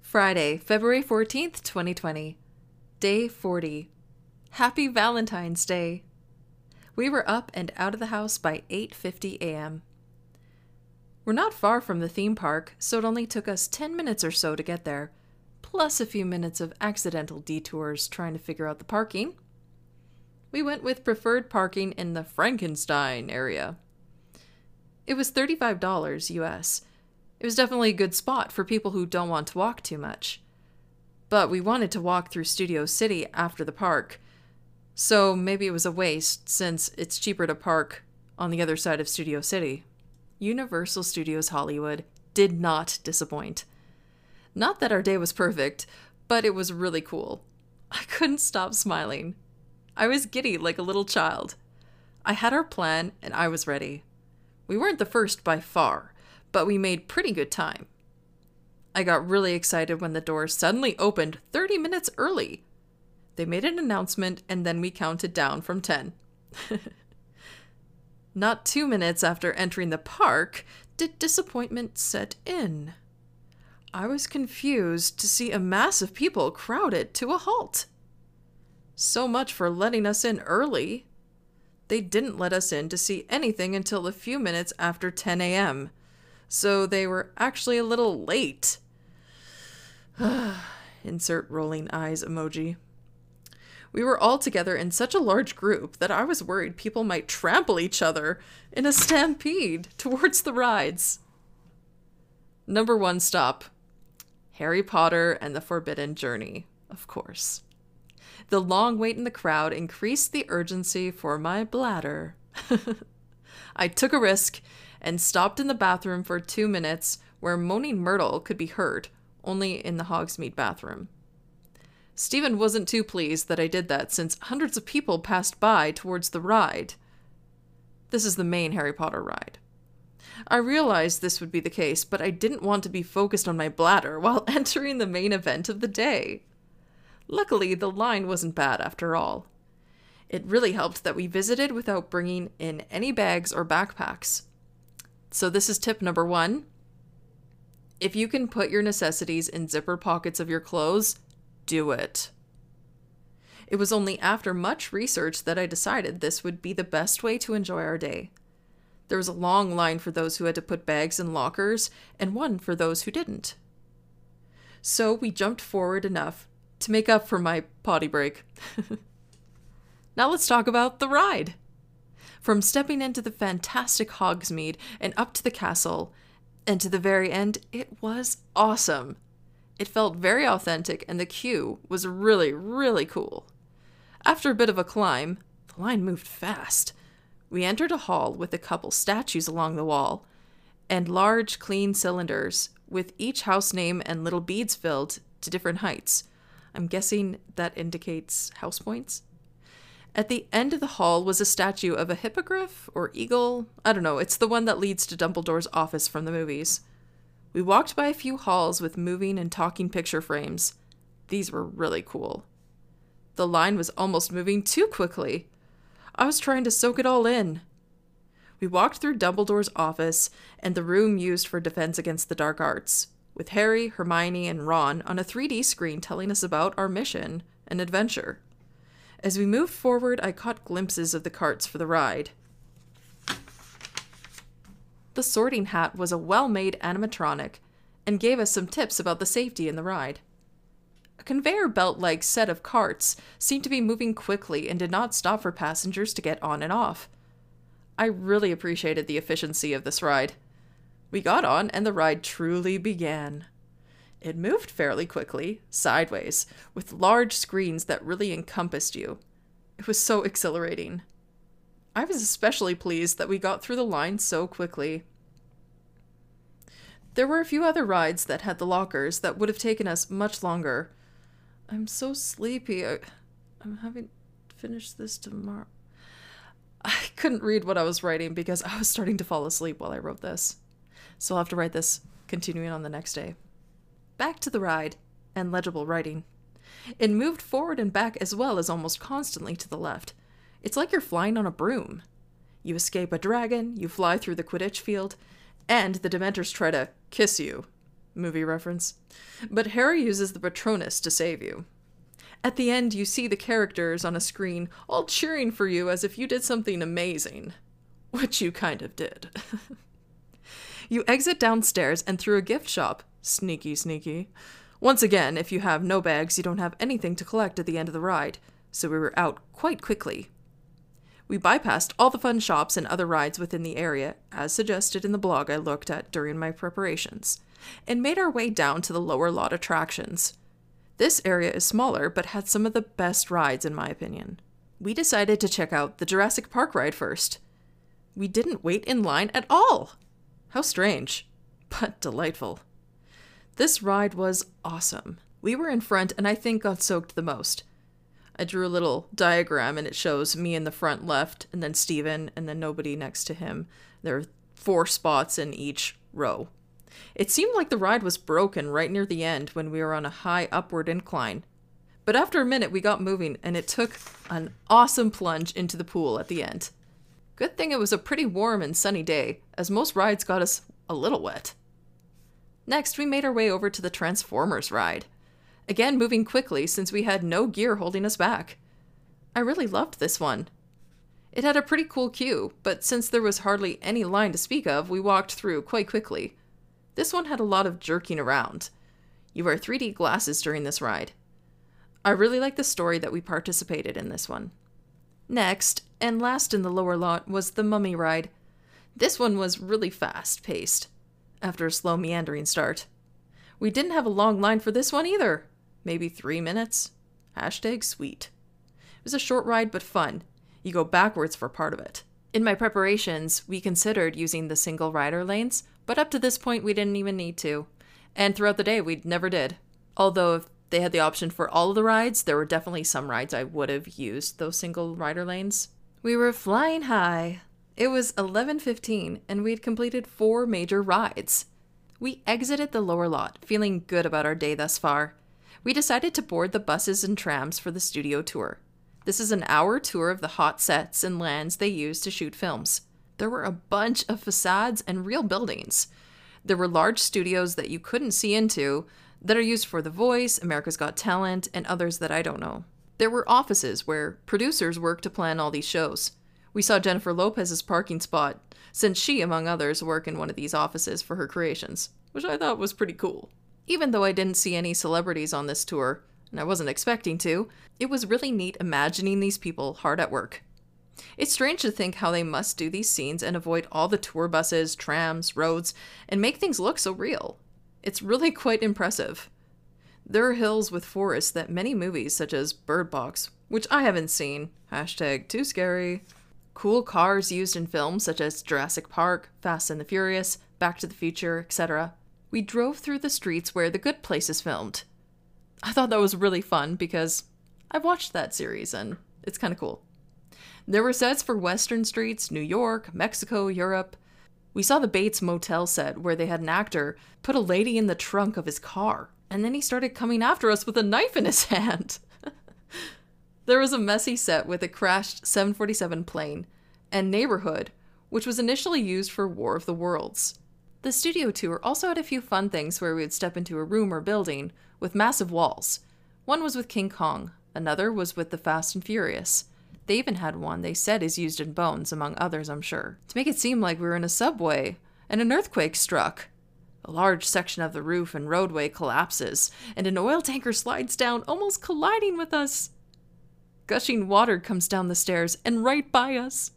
Friday, February 14th, 2020. Day 40. Happy Valentine's Day. We were up and out of the house by 8:50 a.m. We're not far from the theme park, so it only took us 10 minutes or so to get there, plus a few minutes of accidental detours trying to figure out the parking. We went with preferred parking in the Frankenstein area. It was $35 US. It was definitely a good spot for people who don't want to walk too much. But we wanted to walk through Studio City after the park, so maybe it was a waste since it's cheaper to park on the other side of Studio City. Universal Studios Hollywood did not disappoint. Not that our day was perfect, but it was really cool. I couldn't stop smiling. I was giddy like a little child. I had our plan and I was ready. We weren't the first by far, but we made pretty good time. I got really excited when the doors suddenly opened 30 minutes early. They made an announcement and then we counted down from 10. Not two minutes after entering the park did disappointment set in. I was confused to see a mass of people crowded to a halt. So much for letting us in early. They didn't let us in to see anything until a few minutes after 10 a.m., so they were actually a little late. Insert rolling eyes emoji. We were all together in such a large group that I was worried people might trample each other in a stampede towards the rides. Number one stop Harry Potter and the Forbidden Journey, of course. The long wait in the crowd increased the urgency for my bladder. I took a risk and stopped in the bathroom for two minutes where moaning Myrtle could be heard, only in the Hogsmeade bathroom. Stephen wasn't too pleased that I did that since hundreds of people passed by towards the ride. This is the main Harry Potter ride. I realized this would be the case, but I didn't want to be focused on my bladder while entering the main event of the day. Luckily, the line wasn't bad after all. It really helped that we visited without bringing in any bags or backpacks. So, this is tip number one. If you can put your necessities in zipper pockets of your clothes, do it. It was only after much research that I decided this would be the best way to enjoy our day. There was a long line for those who had to put bags in lockers, and one for those who didn't. So we jumped forward enough to make up for my potty break. now let's talk about the ride. From stepping into the fantastic Hogsmeade and up to the castle, and to the very end, it was awesome. It felt very authentic, and the queue was really, really cool. After a bit of a climb, the line moved fast. We entered a hall with a couple statues along the wall, and large, clean cylinders, with each house name and little beads filled to different heights. I'm guessing that indicates house points. At the end of the hall was a statue of a hippogriff or eagle. I don't know, it's the one that leads to Dumbledore's office from the movies. We walked by a few halls with moving and talking picture frames. These were really cool. The line was almost moving too quickly. I was trying to soak it all in. We walked through Dumbledore's office and the room used for Defense Against the Dark Arts with Harry, Hermione, and Ron on a 3D screen telling us about our mission and adventure. As we moved forward, I caught glimpses of the carts for the ride. The sorting hat was a well made animatronic and gave us some tips about the safety in the ride. A conveyor belt like set of carts seemed to be moving quickly and did not stop for passengers to get on and off. I really appreciated the efficiency of this ride. We got on, and the ride truly began. It moved fairly quickly, sideways, with large screens that really encompassed you. It was so exhilarating. I was especially pleased that we got through the line so quickly. There were a few other rides that had the lockers that would have taken us much longer. I'm so sleepy. I, am having to finish this tomorrow. I couldn't read what I was writing because I was starting to fall asleep while I wrote this so I'll have to write this continuing on the next day. Back to the ride and legible writing. It moved forward and back as well as almost constantly to the left. It's like you're flying on a broom. You escape a dragon, you fly through the Quidditch field, and the Dementors try to kiss you. Movie reference. But Harry uses the Patronus to save you. At the end, you see the characters on a screen all cheering for you as if you did something amazing. Which you kind of did. you exit downstairs and through a gift shop. Sneaky, sneaky. Once again, if you have no bags, you don't have anything to collect at the end of the ride, so we were out quite quickly. We bypassed all the fun shops and other rides within the area, as suggested in the blog I looked at during my preparations, and made our way down to the lower lot attractions. This area is smaller, but had some of the best rides, in my opinion. We decided to check out the Jurassic Park ride first. We didn't wait in line at all! How strange, but delightful. This ride was awesome. We were in front and I think got soaked the most. I drew a little diagram and it shows me in the front left and then Steven and then nobody next to him. There are four spots in each row. It seemed like the ride was broken right near the end when we were on a high upward incline. But after a minute, we got moving and it took an awesome plunge into the pool at the end. Good thing it was a pretty warm and sunny day, as most rides got us a little wet. Next, we made our way over to the Transformers ride. Again, moving quickly since we had no gear holding us back. I really loved this one. It had a pretty cool queue, but since there was hardly any line to speak of, we walked through quite quickly. This one had a lot of jerking around. You wear 3D glasses during this ride. I really like the story that we participated in this one. Next, and last in the lower lot, was the Mummy ride. This one was really fast paced, after a slow meandering start. We didn't have a long line for this one either. Maybe three minutes. Hashtag sweet. It was a short ride but fun. You go backwards for part of it. In my preparations, we considered using the single rider lanes, but up to this point, we didn't even need to. And throughout the day, we never did. Although, if they had the option for all of the rides, there were definitely some rides I would have used those single rider lanes. We were flying high. It was 11:15 and we'd completed 4 major rides. We exited the lower lot, feeling good about our day thus far. We decided to board the buses and trams for the studio tour. This is an hour tour of the hot sets and lands they use to shoot films there were a bunch of facades and real buildings. There were large studios that you couldn't see into that are used for The Voice, America's Got Talent, and others that I don't know. There were offices where producers worked to plan all these shows. We saw Jennifer Lopez's parking spot, since she, among others, work in one of these offices for her creations, which I thought was pretty cool. Even though I didn't see any celebrities on this tour, and I wasn't expecting to, it was really neat imagining these people hard at work. It's strange to think how they must do these scenes and avoid all the tour buses, trams, roads, and make things look so real. It's really quite impressive. There are hills with forests that many movies, such as Bird Box, which I haven't seen, hashtag too scary, cool cars used in films such as Jurassic Park, Fast and the Furious, Back to the Future, etc. We drove through the streets where The Good Place is filmed. I thought that was really fun because I've watched that series and it's kind of cool. There were sets for Western streets, New York, Mexico, Europe. We saw the Bates Motel set where they had an actor put a lady in the trunk of his car, and then he started coming after us with a knife in his hand. there was a messy set with a crashed 747 plane and Neighborhood, which was initially used for War of the Worlds. The studio tour also had a few fun things where we would step into a room or building with massive walls. One was with King Kong, another was with the Fast and Furious. They even had one they said is used in bones, among others, I'm sure, to make it seem like we were in a subway and an earthquake struck. A large section of the roof and roadway collapses, and an oil tanker slides down, almost colliding with us. Gushing water comes down the stairs and right by us.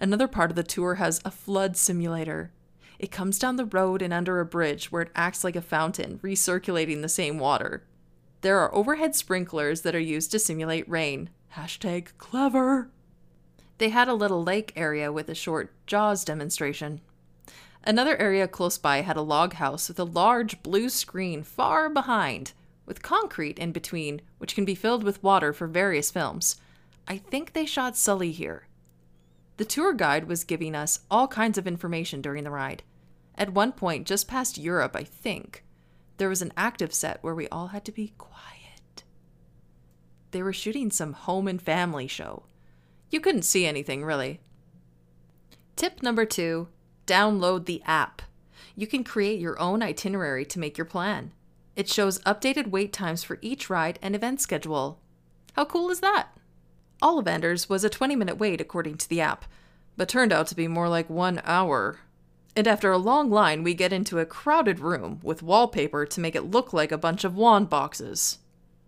Another part of the tour has a flood simulator. It comes down the road and under a bridge where it acts like a fountain, recirculating the same water. There are overhead sprinklers that are used to simulate rain, Hashtag clever. They had a little lake area with a short Jaws demonstration. Another area close by had a log house with a large blue screen far behind, with concrete in between, which can be filled with water for various films. I think they shot Sully here. The tour guide was giving us all kinds of information during the ride. At one point, just past Europe, I think, there was an active set where we all had to be quiet. They were shooting some home and family show. You couldn't see anything, really. Tip number two download the app. You can create your own itinerary to make your plan. It shows updated wait times for each ride and event schedule. How cool is that? Ollivanders was a 20 minute wait according to the app, but turned out to be more like one hour. And after a long line, we get into a crowded room with wallpaper to make it look like a bunch of wand boxes.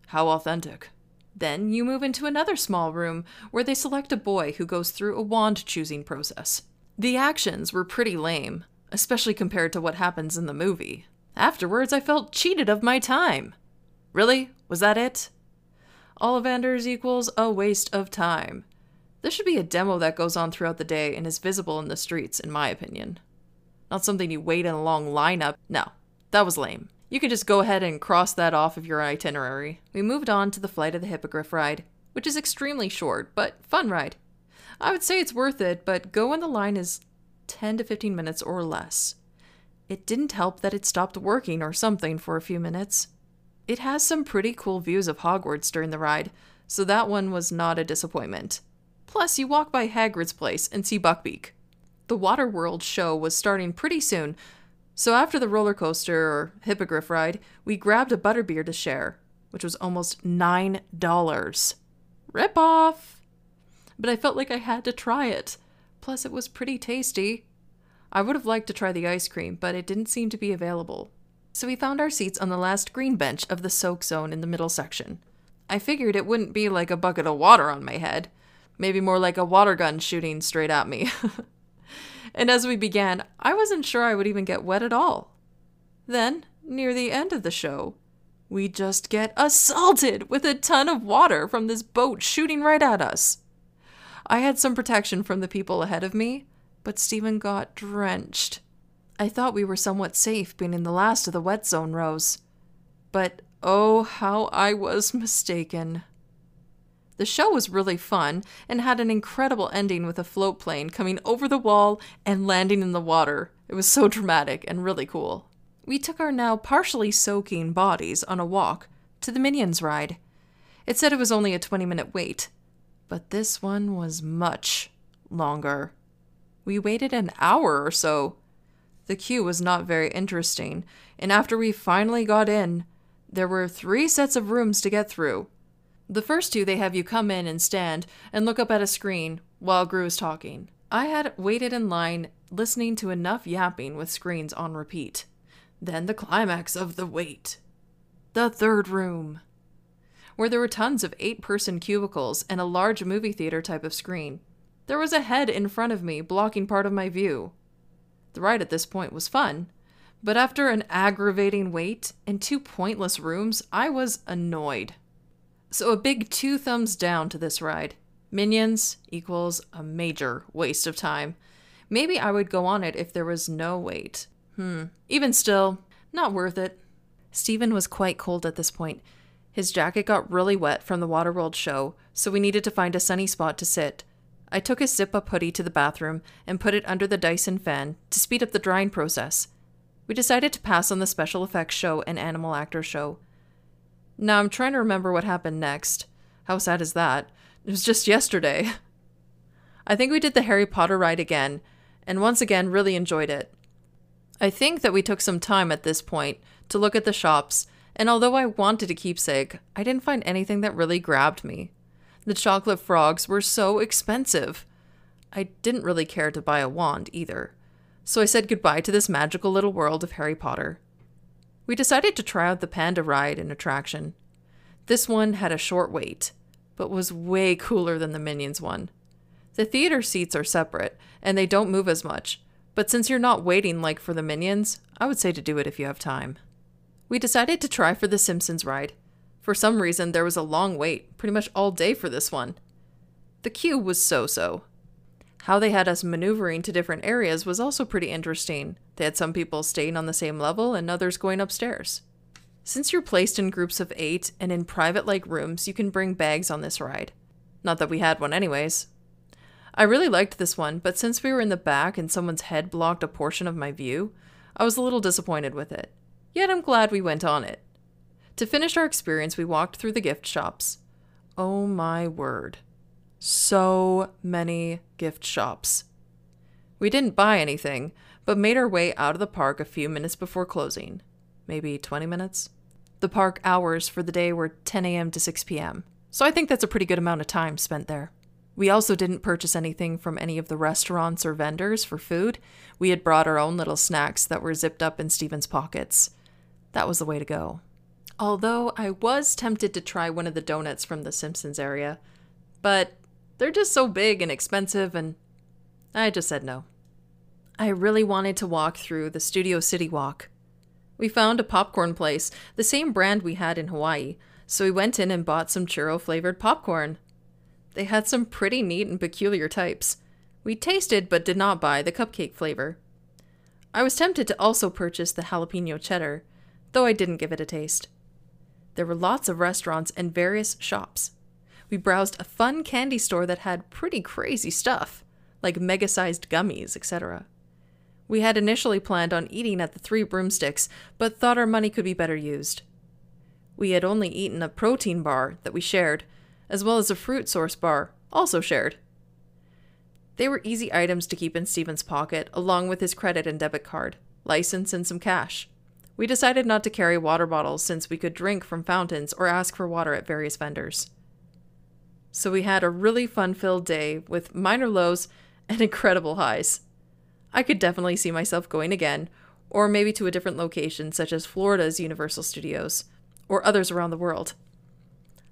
How authentic. Then you move into another small room where they select a boy who goes through a wand choosing process. The actions were pretty lame, especially compared to what happens in the movie. Afterwards, I felt cheated of my time. Really? Was that it? Ollivanders equals a waste of time. This should be a demo that goes on throughout the day and is visible in the streets, in my opinion. Not something you wait in a long lineup. No, that was lame. You can just go ahead and cross that off of your itinerary. We moved on to the Flight of the Hippogriff ride, which is extremely short, but fun ride. I would say it's worth it, but go when the line is 10 to 15 minutes or less. It didn't help that it stopped working or something for a few minutes. It has some pretty cool views of Hogwarts during the ride, so that one was not a disappointment. Plus, you walk by Hagrid's place and see Buckbeak. The Waterworld show was starting pretty soon, so after the roller coaster or hippogriff ride, we grabbed a butterbeer to share, which was almost $9. Rip off! But I felt like I had to try it. Plus, it was pretty tasty. I would have liked to try the ice cream, but it didn't seem to be available. So we found our seats on the last green bench of the soak zone in the middle section. I figured it wouldn't be like a bucket of water on my head, maybe more like a water gun shooting straight at me. and as we began, I wasn't sure I would even get wet at all. Then, near the end of the show, we just get assaulted with a ton of water from this boat shooting right at us. I had some protection from the people ahead of me, but Stephen got drenched. I thought we were somewhat safe being in the last of the wet zone rows. But oh, how I was mistaken. The show was really fun and had an incredible ending with a float plane coming over the wall and landing in the water. It was so dramatic and really cool. We took our now partially soaking bodies on a walk to the Minions ride. It said it was only a 20 minute wait, but this one was much longer. We waited an hour or so. The queue was not very interesting, and after we finally got in, there were three sets of rooms to get through. The first two, they have you come in and stand and look up at a screen while Gru is talking. I had waited in line listening to enough yapping with screens on repeat. Then the climax of the wait. The third room where there were tons of eight person cubicles and a large movie theater type of screen. There was a head in front of me, blocking part of my view. The ride at this point was fun, but after an aggravating wait and two pointless rooms, I was annoyed. So a big two thumbs down to this ride. Minions equals a major waste of time. Maybe I would go on it if there was no wait. Hmm. Even still, not worth it. Stephen was quite cold at this point, his jacket got really wet from the Waterworld show, so we needed to find a sunny spot to sit. I took his zip up hoodie to the bathroom and put it under the Dyson fan to speed up the drying process. We decided to pass on the special effects show and animal actor show. Now I'm trying to remember what happened next. How sad is that? It was just yesterday. I think we did the Harry Potter ride again, and once again really enjoyed it. I think that we took some time at this point to look at the shops and although I wanted a keepsake, I didn't find anything that really grabbed me. The chocolate frogs were so expensive. I didn't really care to buy a wand either, so I said goodbye to this magical little world of Harry Potter. We decided to try out the panda ride and attraction. This one had a short wait, but was way cooler than the Minions one. The theater seats are separate, and they don't move as much, but since you're not waiting like for the Minions, I would say to do it if you have time. We decided to try for the Simpsons ride. For some reason, there was a long wait, pretty much all day for this one. The queue was so so. How they had us maneuvering to different areas was also pretty interesting. They had some people staying on the same level and others going upstairs. Since you're placed in groups of eight and in private like rooms, you can bring bags on this ride. Not that we had one, anyways. I really liked this one, but since we were in the back and someone's head blocked a portion of my view, I was a little disappointed with it. Yet I'm glad we went on it. To finish our experience, we walked through the gift shops. Oh my word. So many gift shops. We didn't buy anything, but made our way out of the park a few minutes before closing. Maybe 20 minutes? The park hours for the day were 10 a.m. to 6 p.m., so I think that's a pretty good amount of time spent there. We also didn't purchase anything from any of the restaurants or vendors for food. We had brought our own little snacks that were zipped up in Steven's pockets. That was the way to go. Although I was tempted to try one of the donuts from the Simpsons area, but they're just so big and expensive, and I just said no. I really wanted to walk through the Studio City Walk. We found a popcorn place, the same brand we had in Hawaii, so we went in and bought some churro flavored popcorn. They had some pretty neat and peculiar types. We tasted but did not buy the cupcake flavor. I was tempted to also purchase the jalapeno cheddar, though I didn't give it a taste. There were lots of restaurants and various shops. We browsed a fun candy store that had pretty crazy stuff, like mega sized gummies, etc. We had initially planned on eating at the Three Broomsticks, but thought our money could be better used. We had only eaten a protein bar that we shared, as well as a fruit source bar, also shared. They were easy items to keep in Steven's pocket, along with his credit and debit card, license, and some cash. We decided not to carry water bottles since we could drink from fountains or ask for water at various vendors. So we had a really fun filled day with minor lows and incredible highs. I could definitely see myself going again, or maybe to a different location such as Florida's Universal Studios, or others around the world.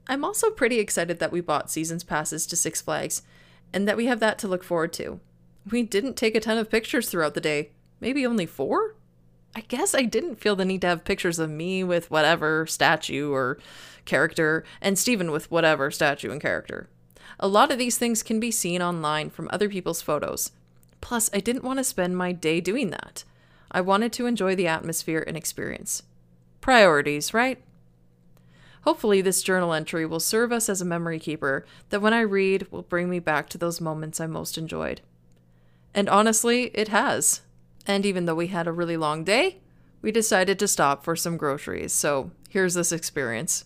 I'm also pretty excited that we bought seasons passes to Six Flags, and that we have that to look forward to. We didn't take a ton of pictures throughout the day, maybe only four? I guess I didn't feel the need to have pictures of me with whatever statue or character, and Steven with whatever statue and character. A lot of these things can be seen online from other people's photos. Plus, I didn't want to spend my day doing that. I wanted to enjoy the atmosphere and experience. Priorities, right? Hopefully, this journal entry will serve us as a memory keeper that when I read will bring me back to those moments I most enjoyed. And honestly, it has. And even though we had a really long day, we decided to stop for some groceries, so here's this experience.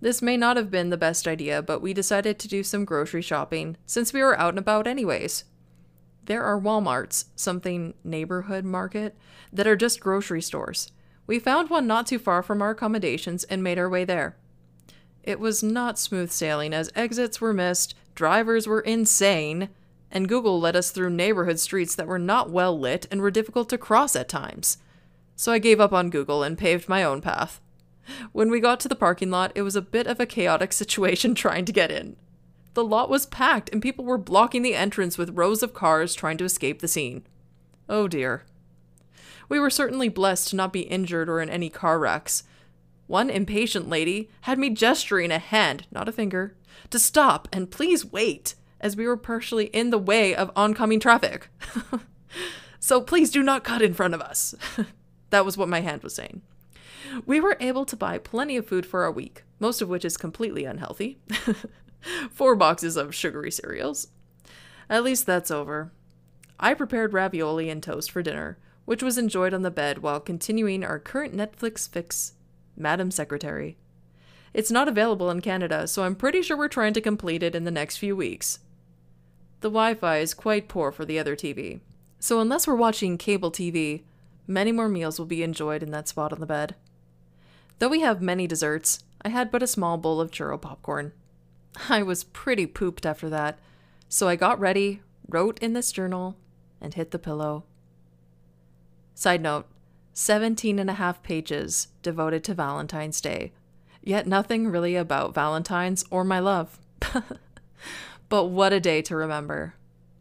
This may not have been the best idea, but we decided to do some grocery shopping since we were out and about anyways. There are Walmarts, something neighborhood market, that are just grocery stores. We found one not too far from our accommodations and made our way there. It was not smooth sailing as exits were missed, drivers were insane, and Google led us through neighborhood streets that were not well lit and were difficult to cross at times. So I gave up on Google and paved my own path. When we got to the parking lot, it was a bit of a chaotic situation trying to get in. The lot was packed and people were blocking the entrance with rows of cars trying to escape the scene. Oh dear. We were certainly blessed to not be injured or in any car wrecks. One impatient lady had me gesturing a hand, not a finger, to stop and please wait, as we were partially in the way of oncoming traffic. so please do not cut in front of us. that was what my hand was saying. We were able to buy plenty of food for our week, most of which is completely unhealthy. Four boxes of sugary cereals. At least that's over. I prepared ravioli and toast for dinner, which was enjoyed on the bed while continuing our current Netflix fix, Madam Secretary. It's not available in Canada, so I'm pretty sure we're trying to complete it in the next few weeks. The Wi Fi is quite poor for the other TV, so unless we're watching cable TV, many more meals will be enjoyed in that spot on the bed. Though we have many desserts, I had but a small bowl of churro popcorn. I was pretty pooped after that, so I got ready, wrote in this journal, and hit the pillow. Side note 17 and a half pages devoted to Valentine's Day, yet nothing really about Valentine's or my love. but what a day to remember.